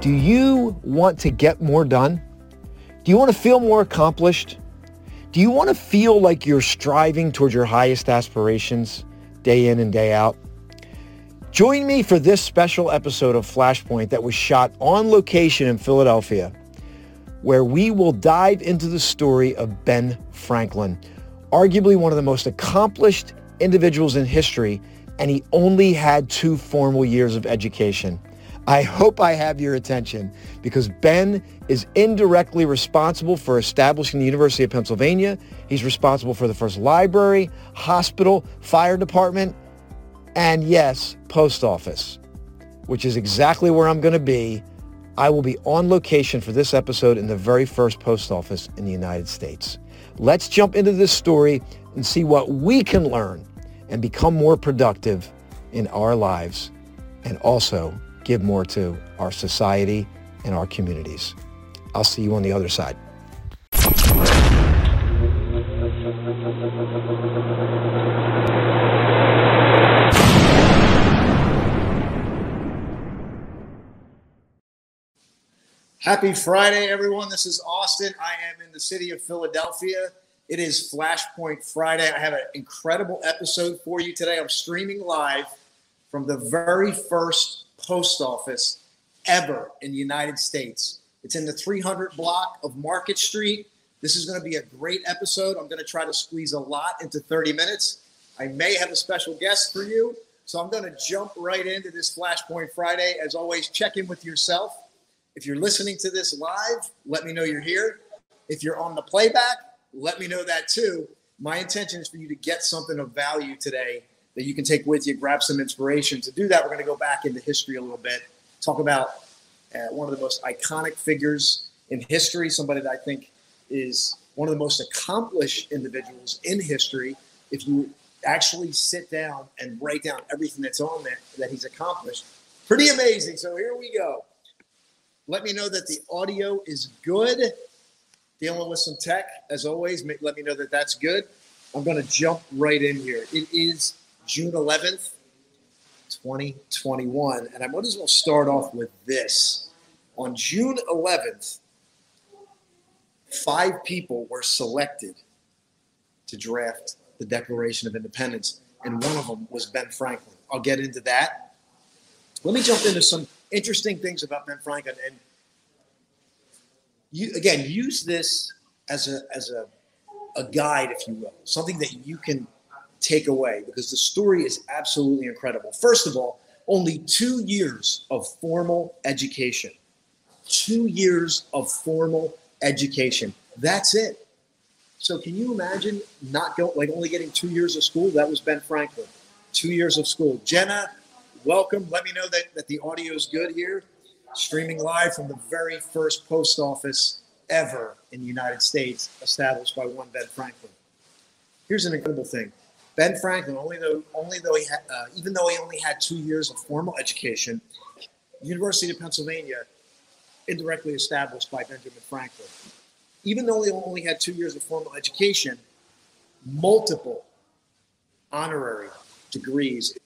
Do you want to get more done? Do you want to feel more accomplished? Do you want to feel like you're striving towards your highest aspirations day in and day out? Join me for this special episode of Flashpoint that was shot on location in Philadelphia, where we will dive into the story of Ben Franklin, arguably one of the most accomplished individuals in history, and he only had two formal years of education. I hope I have your attention because Ben is indirectly responsible for establishing the University of Pennsylvania. He's responsible for the first library, hospital, fire department, and yes, post office, which is exactly where I'm going to be. I will be on location for this episode in the very first post office in the United States. Let's jump into this story and see what we can learn and become more productive in our lives and also give more to our society and our communities. I'll see you on the other side. Happy Friday, everyone. This is Austin. I am in the city of Philadelphia. It is Flashpoint Friday. I have an incredible episode for you today. I'm streaming live from the very first post office ever in the United States. It's in the 300 block of Market Street. This is going to be a great episode. I'm going to try to squeeze a lot into 30 minutes. I may have a special guest for you. So I'm going to jump right into this Flashpoint Friday. As always, check in with yourself. If you're listening to this live, let me know you're here. If you're on the playback, let me know that too. My intention is for you to get something of value today that you can take with you, grab some inspiration. To do that, we're going to go back into history a little bit, talk about uh, one of the most iconic figures in history, somebody that I think is one of the most accomplished individuals in history. If you actually sit down and write down everything that's on there that he's accomplished, pretty amazing. So here we go. Let me know that the audio is good. Dealing with some tech, as always. Let me know that that's good. I'm going to jump right in here. It is June 11th, 2021. And I might as well start off with this. On June 11th, five people were selected to draft the Declaration of Independence, and one of them was Ben Franklin. I'll get into that. Let me jump into some interesting things about Ben Franklin, and you again use this as a as a a guide, if you will, something that you can take away because the story is absolutely incredible. First of all, only two years of formal education. Two years of formal education. That's it. So can you imagine not going like only getting two years of school? That was Ben Franklin. Two years of school. Jenna, welcome. Let me know that, that the audio is good here. Streaming live from the very first post office ever in the United States, established by one Ben Franklin. Here's an incredible thing. Ben Franklin, only though, only though he had, uh, even though he only had two years of formal education, University of Pennsylvania, indirectly established by Benjamin Franklin. Even though he only had two years of formal education, multiple honorary degrees.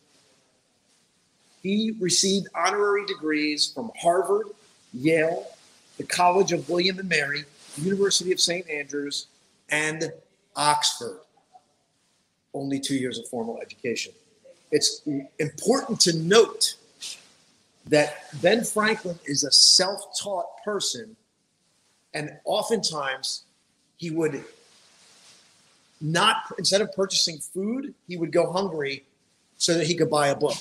He received honorary degrees from Harvard, Yale, the College of William and Mary, University of St. Andrews, and Oxford only two years of formal education. It's important to note that Ben Franklin is a self taught person, and oftentimes he would not, instead of purchasing food, he would go hungry so that he could buy a book.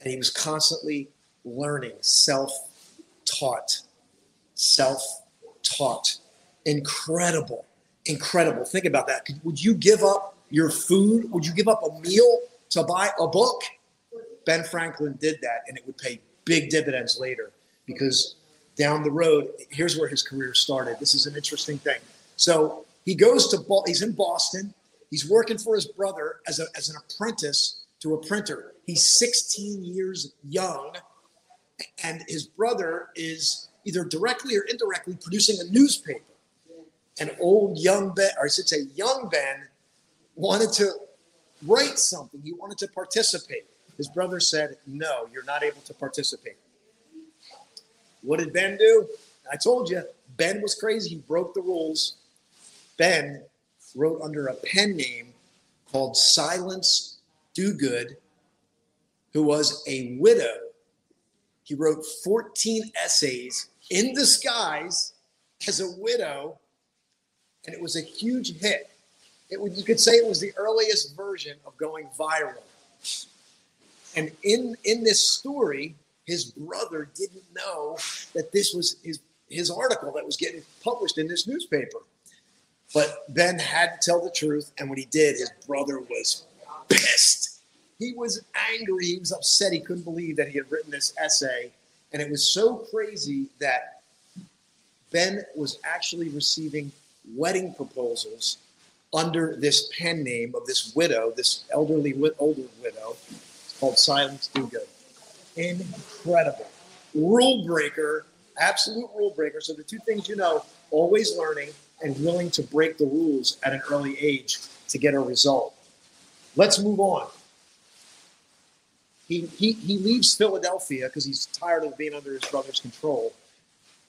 And he was constantly learning, self taught, self taught. Incredible, incredible. Think about that. Would you give up your food? Would you give up a meal to buy a book? Ben Franklin did that, and it would pay big dividends later because down the road, here's where his career started. This is an interesting thing. So he goes to, he's in Boston. He's working for his brother as, a, as an apprentice to a printer. He's 16 years young, and his brother is either directly or indirectly producing a newspaper. And old young Ben, or I should say young Ben, wanted to write something, he wanted to participate. His brother said, No, you're not able to participate. What did Ben do? I told you, Ben was crazy. He broke the rules. Ben wrote under a pen name called Silence Dogood, who was a widow. He wrote 14 essays in disguise as a widow, and it was a huge hit. It would, you could say it was the earliest version of going viral. And in in this story, his brother didn't know that this was his his article that was getting published in this newspaper. But Ben had to tell the truth, and when he did, his brother was pissed. He was angry. He was upset. He couldn't believe that he had written this essay, and it was so crazy that Ben was actually receiving wedding proposals under this pen name of this widow, this elderly older widow, It's called Silence Dogood. Incredible. Rule breaker, absolute rule breaker. So the two things you know, always learning and willing to break the rules at an early age to get a result. Let's move on. He, he, he leaves Philadelphia because he's tired of being under his brother's control.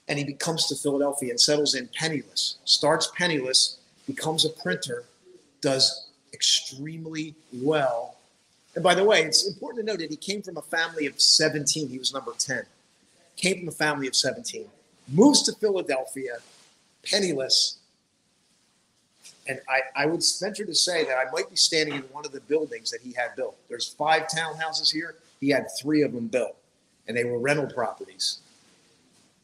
And he comes to Philadelphia and settles in penniless, starts penniless, becomes a printer, does extremely well and by the way, it's important to note that he came from a family of 17. He was number 10. Came from a family of 17. Moves to Philadelphia, penniless. And I, I would venture to say that I might be standing in one of the buildings that he had built. There's five townhouses here. He had three of them built, and they were rental properties.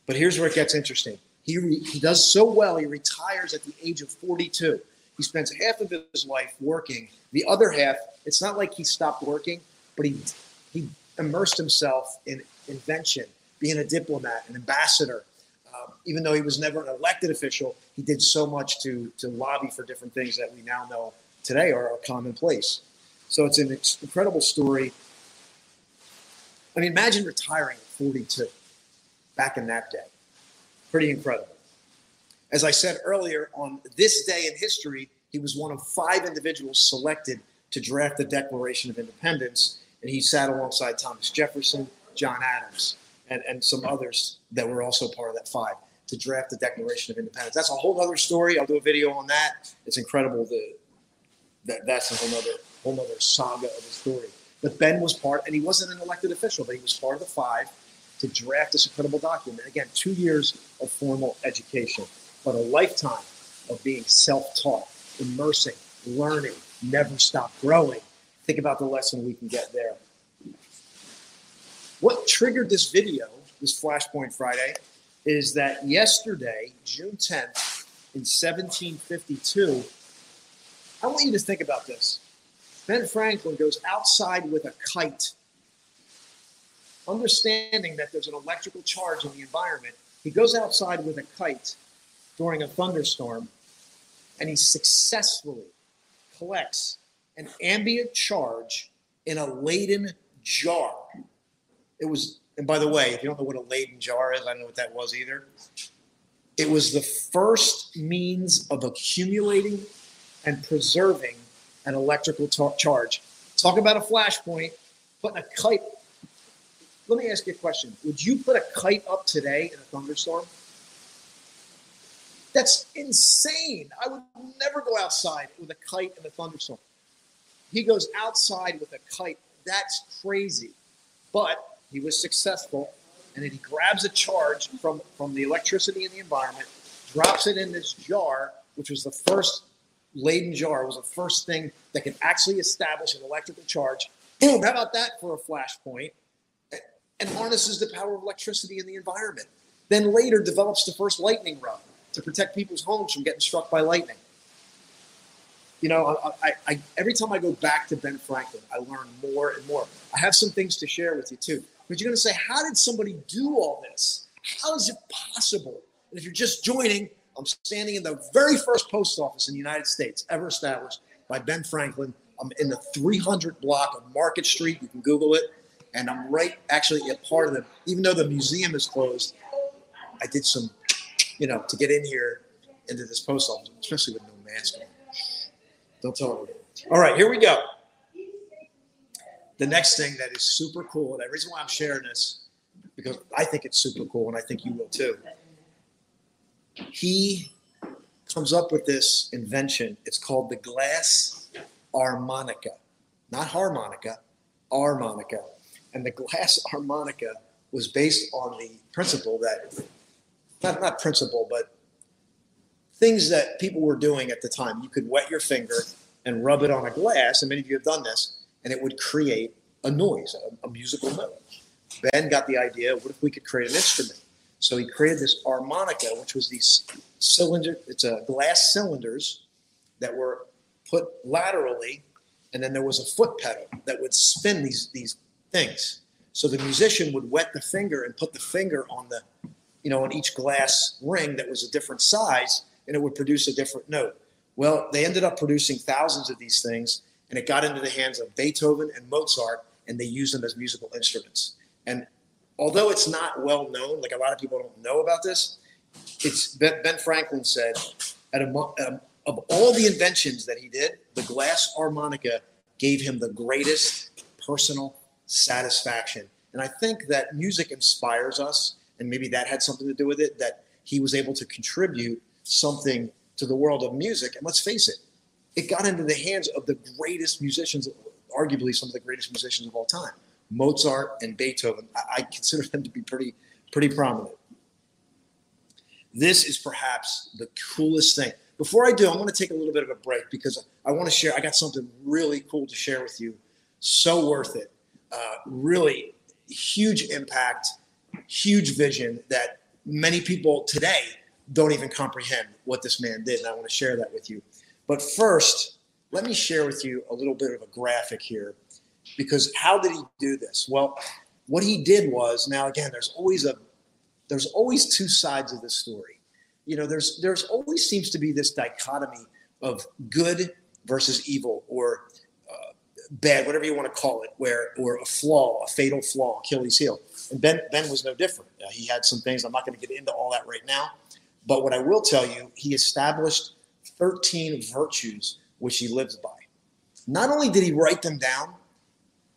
But here's where it gets interesting. He, re, he does so well, he retires at the age of 42. He spends half of his life working. The other half, it's not like he stopped working, but he he immersed himself in invention, being a diplomat, an ambassador. Um, even though he was never an elected official, he did so much to to lobby for different things that we now know today are, are commonplace. So it's an incredible story. I mean, imagine retiring at 42 back in that day. Pretty incredible. As I said earlier, on this day in history, he was one of five individuals selected to draft the Declaration of Independence, and he sat alongside Thomas Jefferson, John Adams, and, and some others that were also part of that five to draft the Declaration of Independence. That's a whole other story. I'll do a video on that. It's incredible the, that that's a whole other whole other saga of a story. But Ben was part, and he wasn't an elected official, but he was part of the five to draft this incredible document. Again, two years of formal education but a lifetime of being self taught, immersing, learning, never stop growing. Think about the lesson we can get there. What triggered this video, this Flashpoint Friday, is that yesterday, June 10th, in 1752, I want you to think about this. Ben Franklin goes outside with a kite, understanding that there's an electrical charge in the environment. He goes outside with a kite during a thunderstorm, and he successfully collects an ambient charge in a Leyden jar. It was, and by the way, if you don't know what a Leyden jar is, I don't know what that was either. It was the first means of accumulating and preserving an electrical tar- charge. Talk about a flashpoint, putting a kite. Let me ask you a question. Would you put a kite up today in a thunderstorm? That's insane. I would never go outside with a kite in a thunderstorm. He goes outside with a kite. That's crazy. But he was successful, and then he grabs a charge from, from the electricity in the environment, drops it in this jar, which was the first Leyden jar, was the first thing that could actually establish an electrical charge. Boom, how about that for a flashpoint? And harnesses the power of electricity in the environment. Then later develops the first lightning rod to protect people's homes from getting struck by lightning. You know, I, I, I, every time I go back to Ben Franklin, I learn more and more. I have some things to share with you too. But you're going to say, how did somebody do all this? How is it possible? And if you're just joining, I'm standing in the very first post office in the United States ever established by Ben Franklin. I'm in the 300 block of Market Street. You can Google it. And I'm right actually a part of the, even though the museum is closed, I did some you know, to get in here into this post office, especially with no mask on. Don't tell me. All right, here we go. The next thing that is super cool, and the reason why I'm sharing this, because I think it's super cool and I think you will too. He comes up with this invention. It's called the glass harmonica, not harmonica, harmonica. And the glass harmonica was based on the principle that, not, not principle, but things that people were doing at the time. You could wet your finger and rub it on a glass, and many of you have done this, and it would create a noise, a, a musical note. Ben got the idea, what if we could create an instrument? So he created this harmonica, which was these cylinder, it's a glass cylinders that were put laterally, and then there was a foot pedal that would spin these these things. So the musician would wet the finger and put the finger on the, you know, on each glass ring that was a different size, and it would produce a different note. Well, they ended up producing thousands of these things, and it got into the hands of Beethoven and Mozart, and they used them as musical instruments. And although it's not well known, like a lot of people don't know about this, it's Ben Franklin said, at a, um, of all the inventions that he did, the glass harmonica gave him the greatest personal satisfaction. And I think that music inspires us, and maybe that had something to do with it, that he was able to contribute something to the world of music. And let's face it, it got into the hands of the greatest musicians, arguably some of the greatest musicians of all time. Mozart and Beethoven. I, consider them to be pretty, pretty prominent. This is perhaps the coolest thing. Before I do, I'm going to take a little bit of a break because I want to share. I got something really cool to share with you. So worth it. Uh, really huge impact, huge vision that many people today don't even comprehend what this man did. And I want to share that with you. But first, let me share with you a little bit of a graphic here because how did he do this? Well, what he did was now again, there's always a there's always two sides of the story. You know, there's there's always seems to be this dichotomy of good versus evil or bad, whatever you want to call it, where or a flaw, a fatal flaw, Achilles heel. And Ben Ben was no different. Uh, he had some things. I'm not going to get into all that right now, but what I will tell you, he established 13 virtues which he lives by. Not only did he write them down,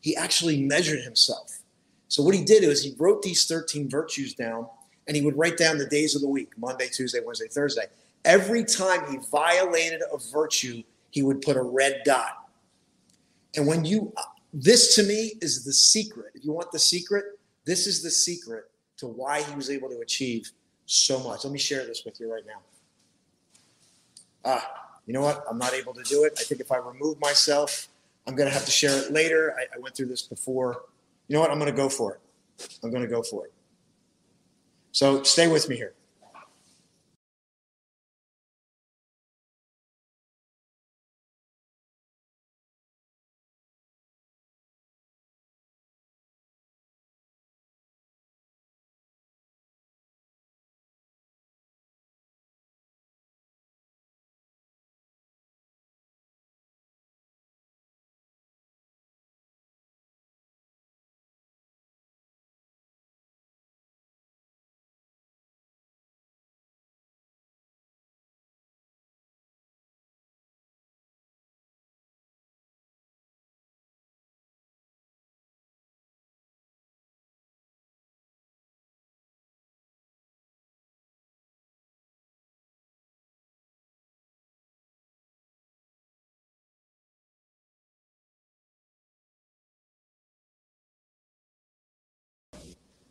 he actually measured himself. So what he did was he wrote these 13 virtues down and he would write down the days of the week Monday, Tuesday, Wednesday, Thursday. Every time he violated a virtue, he would put a red dot. And when you, this to me is the secret. If you want the secret, this is the secret to why he was able to achieve so much. Let me share this with you right now. Ah, you know what? I'm not able to do it. I think if I remove myself, I'm going to have to share it later. I, I went through this before. You know what? I'm going to go for it. I'm going to go for it. So stay with me here.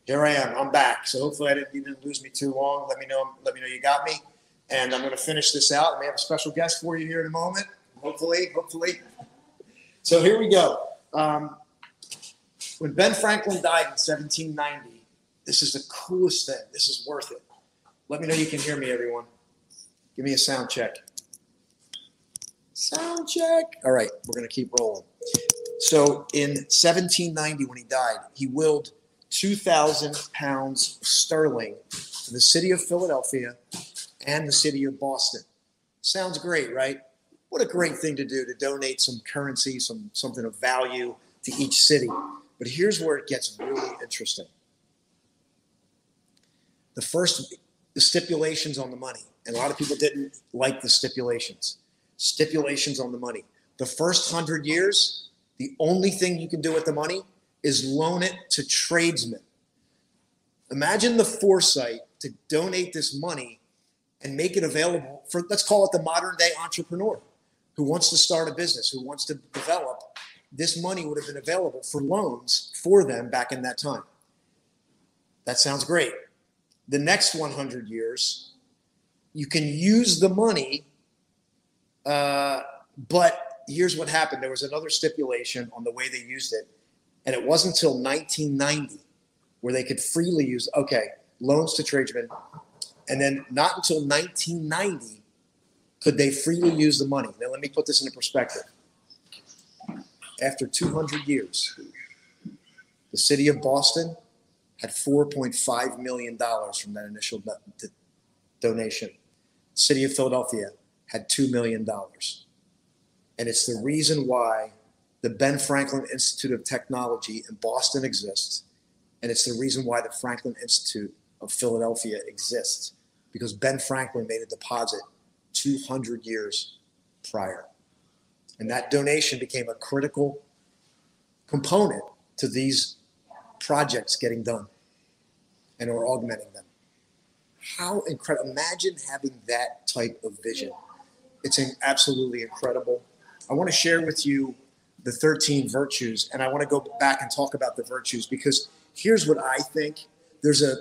Here I am. I'm back. So hopefully I didn't, you didn't lose me too long. Let me know. Let me know you got me. And I'm going to finish this out. May have a special guest for you here in a moment. Hopefully, hopefully. So here we go. Um, when Ben Franklin died in 1790, this is the coolest thing. This is worth it. Let me know you can hear me, everyone. Give me a sound check. Sound check. All right, we're going to keep rolling. So in 1790, when he died, he willed 2,000 pounds sterling to the city of Philadelphia and the city of Boston. Sounds great, right? What a great thing to do to donate some currency, some something of value to each city. But here's where it gets really interesting. The first, the stipulations on the money. And a lot of people didn't like the stipulations. Stipulations on the money. The first hundred years, the only thing you can do with the money is loan it to tradesmen. Imagine the foresight to donate this money and make it available for, let's call it the modern day entrepreneur who wants to start a business, who wants to develop. This money would have been available for loans for them back in that time. That sounds great. The next 100 years, you can use the money, uh, but here's what happened there was another stipulation on the way they used it. And it wasn't until 1990 where they could freely use, okay, loans to tradesmen. And then not until 1990 could they freely use the money. Now, let me put this into perspective. After 200 years, the city of Boston had $4.5 million from that initial do- donation. The city of Philadelphia had $2 million. And it's the reason why the Ben Franklin Institute of Technology in Boston exists. And it's the reason why the Franklin Institute of Philadelphia exists, because Ben Franklin made a deposit 200 years prior. And that donation became a critical component to these projects getting done and or augmenting them. How incredible. Imagine having that type of vision. It's absolutely incredible. I want to share with you the 13 virtues, and I want to go back and talk about the virtues because here's what I think. There's a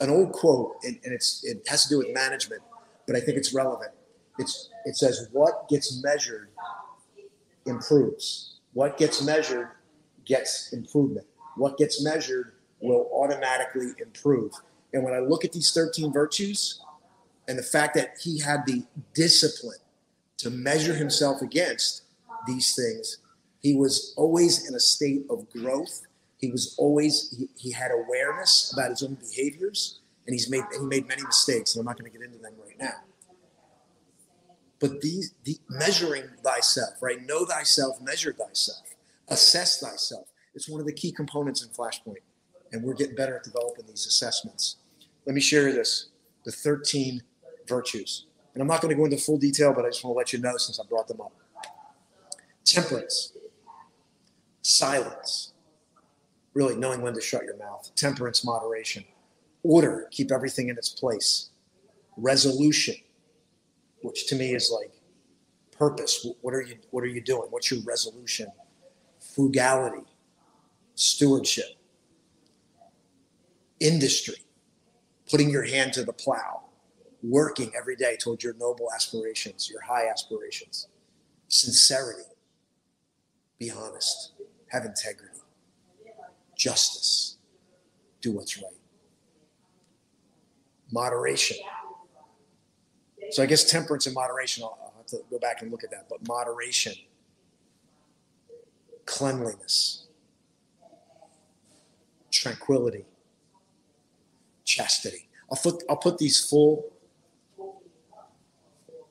an old quote, and, and it's it has to do with management, but I think it's relevant. It's it says, "What gets measured improves. What gets measured gets improvement. What gets measured will automatically improve." And when I look at these 13 virtues, and the fact that he had the discipline to measure himself against these things, he was always in a state of growth. He was always he, he had awareness about his own behaviors, and he's made he made many mistakes, and I'm not going to get into them right now. But these the, measuring thyself, right? Know thyself, measure thyself, assess thyself. It's one of the key components in Flashpoint, and we're getting better at developing these assessments. Let me share this: the 13 virtues, and I'm not going to go into full detail, but I just want to let you know since I brought them up. Temperance, silence, really knowing when to shut your mouth, temperance, moderation, order, keep everything in its place, resolution, which to me is like purpose. What are you what are you doing? What's your resolution? Frugality, stewardship, industry, putting your hand to the plow, working every day towards your noble aspirations, your high aspirations, sincerity, be honest, have integrity, justice, do what's right, moderation. So I guess temperance and moderation, I'll, have to go back and look at that, but moderation, cleanliness, tranquility, chastity. I'll put, I'll put these full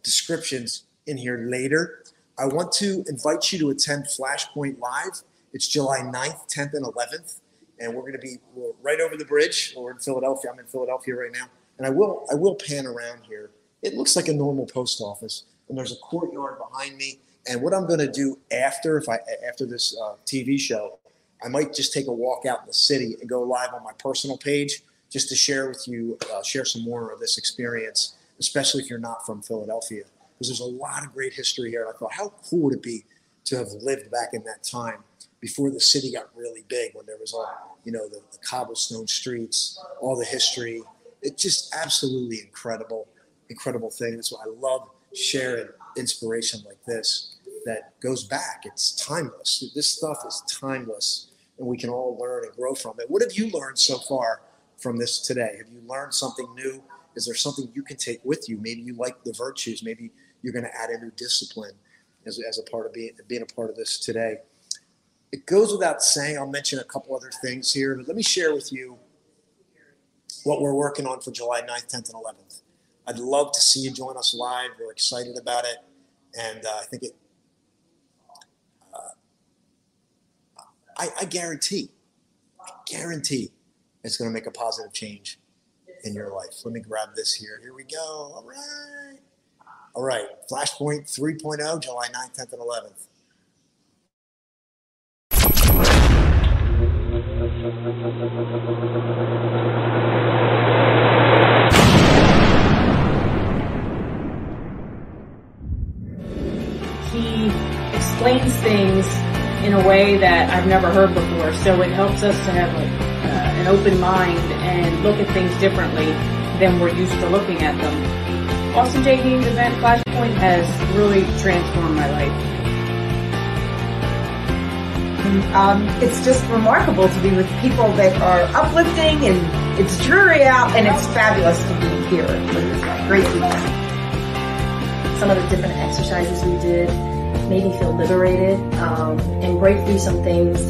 descriptions in here later I want to invite you to attend Flashpoint Live. It's July 9th, 10th, and 11th. And we're going to be right over the bridge. We're in Philadelphia. I'm in Philadelphia right now. And I will I will pan around here. It looks like a normal post office. And there's a courtyard behind me. And what I'm going to do after if I after this uh, TV show, I might just take a walk out in the city and go live on my personal page just to share with you, uh, share some more of this experience, especially if you're not from Philadelphia because there's a lot of great history here. And I thought, how cool would it be to have lived back in that time before the city got really big, when there was all, you know, the, the cobblestone streets, all the history. It's just absolutely incredible, incredible thing. That's why I love sharing inspiration like this that goes back. It's timeless. This stuff is timeless, and we can all learn and grow from it. What have you learned so far from this today? Have you learned something new? Is there something you can take with you? Maybe you like the virtues. Maybe you're going to add a new discipline as, as a part of being, being a part of this today. It goes without saying, I'll mention a couple other things here, but let me share with you what we're working on for July 9th, 10th, and 11th. I'd love to see you join us live. We're excited about it. And uh, I think it, uh, I, I guarantee, I guarantee it's going to make a positive change in your life. Let me grab this here. Here we go. All right. All right, Flashpoint 3.0, July 9th, 10th, and 11th. He explains things in a way that I've never heard before, so it helps us to have like uh, an open mind and look at things differently than we're used to looking at them. Austin J. Haynes event Flashpoint has really transformed my life. Um, it's just remarkable to be with people that are uplifting and it's dreary out and it's fabulous to be here with great people. Some of the different exercises we did made me feel liberated um, and break through some things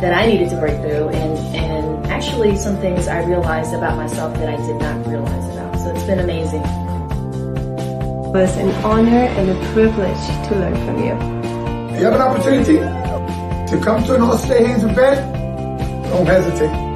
that I needed to break through and, and actually some things I realized about myself that I did not realize about. So it's been amazing. It was an honor and a privilege to learn from you. You have an opportunity to come to an Austin Haynes event, don't hesitate.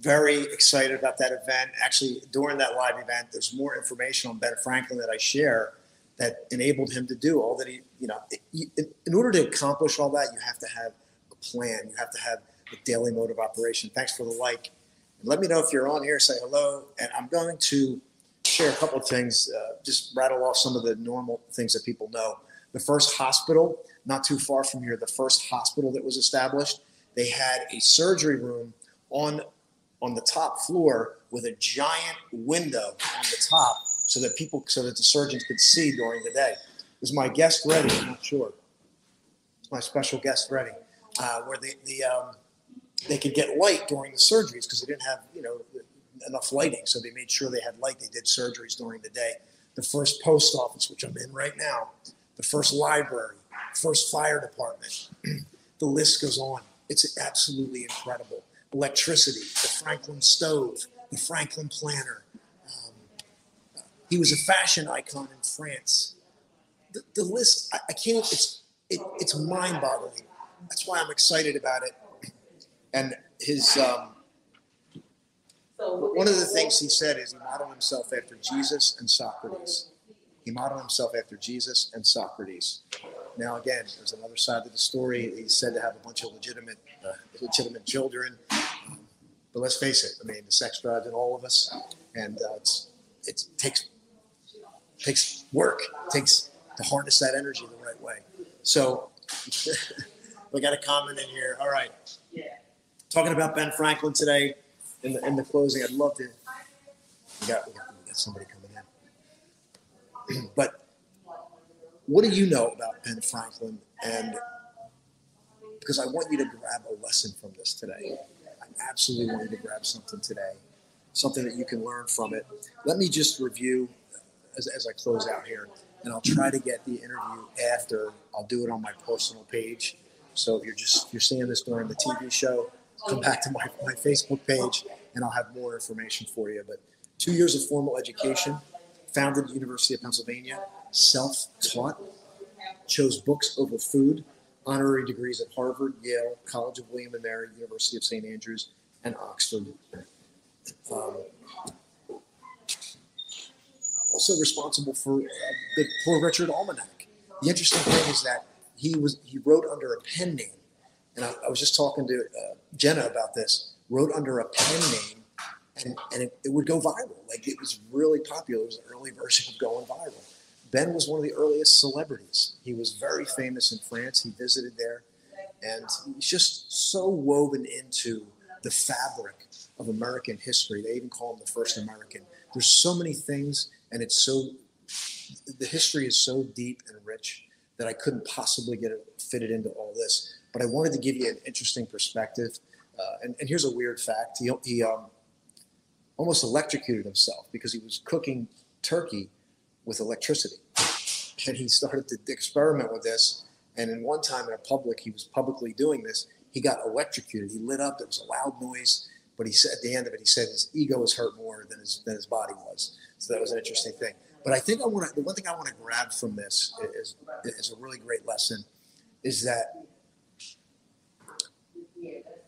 very excited about that event. Actually, during that live event, there's more information on Ben Franklin that I share that enabled him to do all that he, you know, in order to accomplish all that, you have to have plan. You have to have a daily mode of operation. Thanks for the like. Let me know if you're on here, say hello. And I'm going to share a couple of things, uh, just rattle off some of the normal things that people know. The first hospital, not too far from here, the first hospital that was established, they had a surgery room on on the top floor with a giant window on the top so that people, so that the surgeons could see during the day. Is my guest ready? I'm not sure. Is my special guest ready? Uh, where the, the um, they could get light during the surgeries because they didn't have you know enough lighting, so they made sure they had light. They did surgeries during the day. The first post office, which I'm in right now, the first library, first fire department. the list goes on. It's absolutely incredible electricity, the Franklin stove, the Franklin planner. Um, he was a fashion icon in France. The, the list, I, I, can't, it's, it, it's mind boggling. That's why I'm excited about it. And his, um, one of the things he said is he modeled himself after Jesus and Socrates. He modeled himself after Jesus and Socrates. Now, again, there's another side of the story. He's said to have a bunch of legitimate, uh, legitimate children. But let's face it. I mean, the sex drives in all of us, and uh, it's it takes takes work. It takes to harness that energy the right way. So we got a comment in here. All right, Yeah. talking about Ben Franklin today in the in the closing. I'd love to. We got we got, we got somebody coming in, but what do you know about Ben Franklin? And because I want you to grab a lesson from this today I absolutely wanted to grab something today, something that you can learn from it. Let me just review as, as I close out here, and I'll try to get the interview after. I'll do it on my personal page. So if you're just you're seeing this during the TV show, come back to my, my Facebook page, and I'll have more information for you. But two years of formal education, founded the University of Pennsylvania, self-taught, chose books over food, honorary degrees at Harvard, Yale, College of William and Mary, University of St. Andrews, and Oxford. Um, also responsible for uh, the Poor Richard Almanac. The interesting thing is that he was he wrote under a pen name, and I, I was just talking to uh, Jenna about this. Wrote under a pen name, and and it, it would go viral. Like it was really popular. It was an early version of going viral. Ben was one of the earliest celebrities. He was very famous in France. He visited there, and he's just so woven into the fabric of American history. They even call him the first American. There's so many things, and it's so the history is so deep and rich that I couldn't possibly get it fitted into all this. But I wanted to give you an interesting perspective. Uh, and, and, here's a weird fact: he, he um, almost electrocuted himself because he was cooking turkey with electricity. And he started to experiment with this. And in one time in a public, he was publicly doing this. He got electrocuted. He lit up. There was a loud noise. But he said at the end of it, he said his ego was hurt more than his than his body was. So that was an interesting thing. But I think I want to. The one thing I want to grab from this is is a really great lesson, is that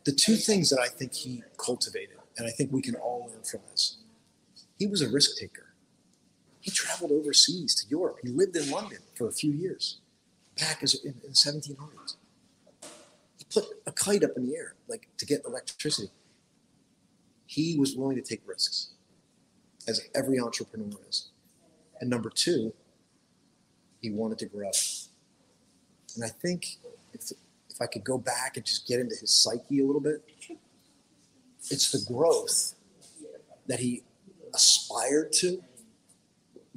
the two things that I think he cultivated, and I think we can all learn from this. He was a risk taker. He traveled overseas to Europe. He lived in London for a few years, back in, in the 1700s. He put a kite up in the air, like to get electricity. He was willing to take risks, as every entrepreneur is. And number two, he wanted to grow. And I think if, if I could go back and just get into his psyche a little bit, it's the growth that he aspired to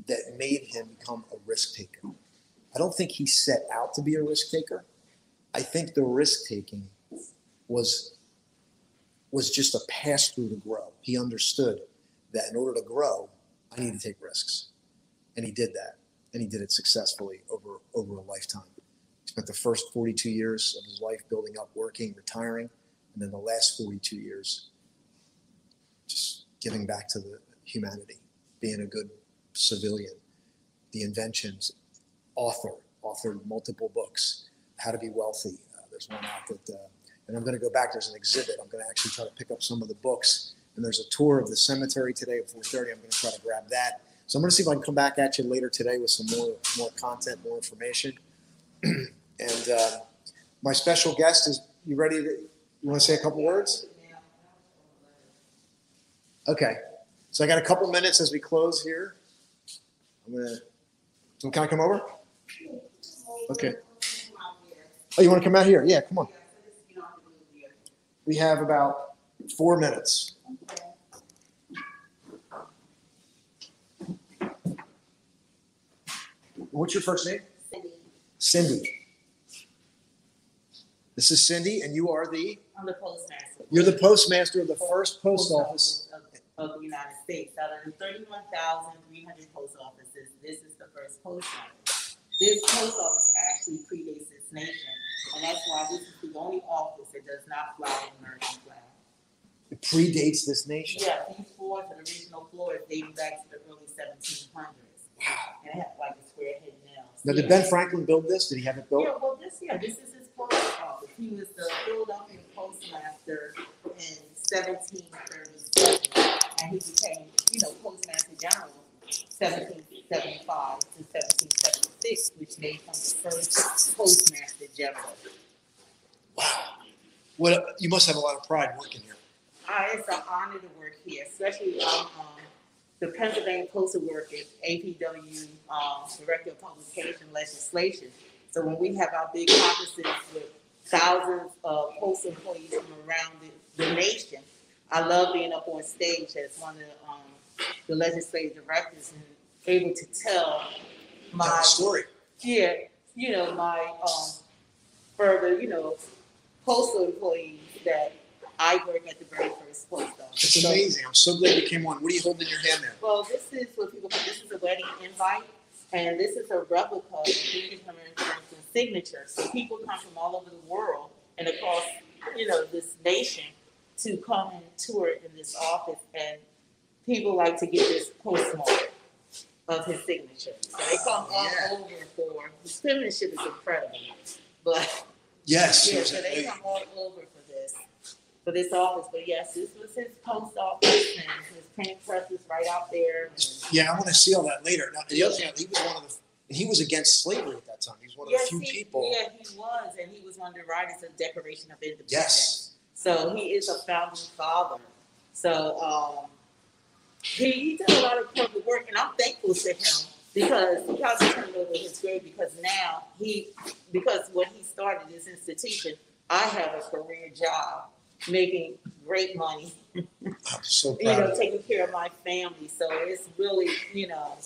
that made him become a risk taker. I don't think he set out to be a risk taker. I think the risk taking was was just a pass through to grow. He understood that in order to grow, I need to take risks. And he did that. And he did it successfully over over a lifetime. He spent the first 42 years of his life building up, working, retiring, and then the last 42 years just giving back to the humanity, being a good civilian, the inventions, author, authored multiple books, How to Be Wealthy. Uh, there's one out that, uh, and I'm going to go back. There's an exhibit. I'm going to actually try to pick up some of the books. And there's a tour of the cemetery today at 4:30. I'm going to try to grab that. So I'm going to see if I can come back at you later today with some more more content, more information. and uh, my special guest is. You ready to? You want to say a couple words? Okay. So I got a couple minutes as we close here. I'm gonna. Can I come over? Okay. Oh, you want to come out here? Yeah, come on. We have about four minutes. What's your first name? Cindy. Cindy. This is Cindy, and you are the I'm the postmaster. you're the postmaster of the first post office. Of, of the United States. Out of the thirty-one thousand three hundred post offices, this is the first post office. This post office actually predates this nation, and that's why this is the only office that does not fly the American flag. It predates this nation. Yeah, these floors, the original floors, dating back to the early seventeen hundreds, Wow. and it had like a square head nails. Now, did Yeah. Ben Franklin build this? Did he have it built? Yeah, well, this, yeah, this is his post office. He was the Philadelphia postmaster in seventeen thirty-seven. And he became, you know, postmaster general seventeen seventy-five to seventeen seventy-six, which made him the first postmaster general. Wow. What you must have a lot of pride working here. Uh, it's an honor to work here, especially um, um, the Pennsylvania Postal Workers, APW, um, Director of Publication Legislation. So when we have our big conferences with thousands of postal employees from around the, the nation, I love being up on stage as one of the, um, the legislative directors and able to tell my story. yeah, you know, my um further, you know, postal employees that I work at the very first post office. It's amazing. I'm so glad you came on. What are you holding in your hand there? Well, this is what people this is a wedding invite and this is a replica of Benjamin Franklin's signature. So people come from all over the world and across, you know, this nation to come and tour in this office and people like to get this postmark of his signature. So they come all Yeah. over for his penmanship is incredible. But Yes. yeah, so they come all over for this, office. But yes, this was his post office and his printing press is right out there. Yeah, I want to see all that later. Now, the other thing, he was one of the, he was against slavery at that time. He was one of yes, the few he, people. yeah, he was, and he was one of the writers of the Declaration of Independence. Yes. So he is a founding father. So um, he, he did a lot of public work, and I'm thankful to him because he probably turned over his grave because now he, because when he started this institution, I have a career job making great money, I'm so you proud know, taking care of my family. So it's really, you know,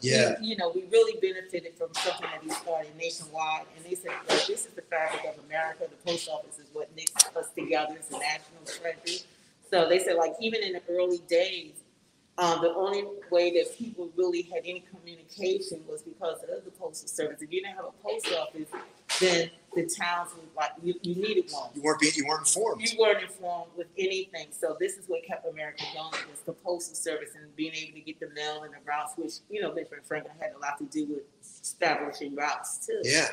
Yeah. we, you know, we really benefited from something that he started nationwide. And they said, like, this is the fabric of America. The post office is what knits us together. It's a national treasure. So they said, like, even in the early days, um, the only way that people really had any communication was because of the postal service. If you didn't have a post office, then the towns like you, you needed one. You weren't being, you weren't informed. You weren't informed with anything. So this is what kept America going was the postal service and being able to get the mail and the routes, which, you know, Benjamin Franklin had a lot to do with establishing routes too. Yeah.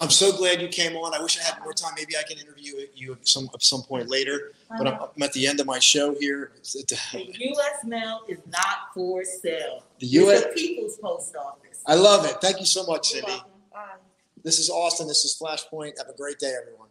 I'm so glad you came on. I wish I had more time. Maybe I can interview you at some at some point later. But I'm, I'm at the end of my show here. The U.S. mail is not for sale. The It's U.S. the People's Post Office. I love it. Thank you so much, Cindy. Bye. This is Austin. This is Flashpoint. Have a great day, everyone.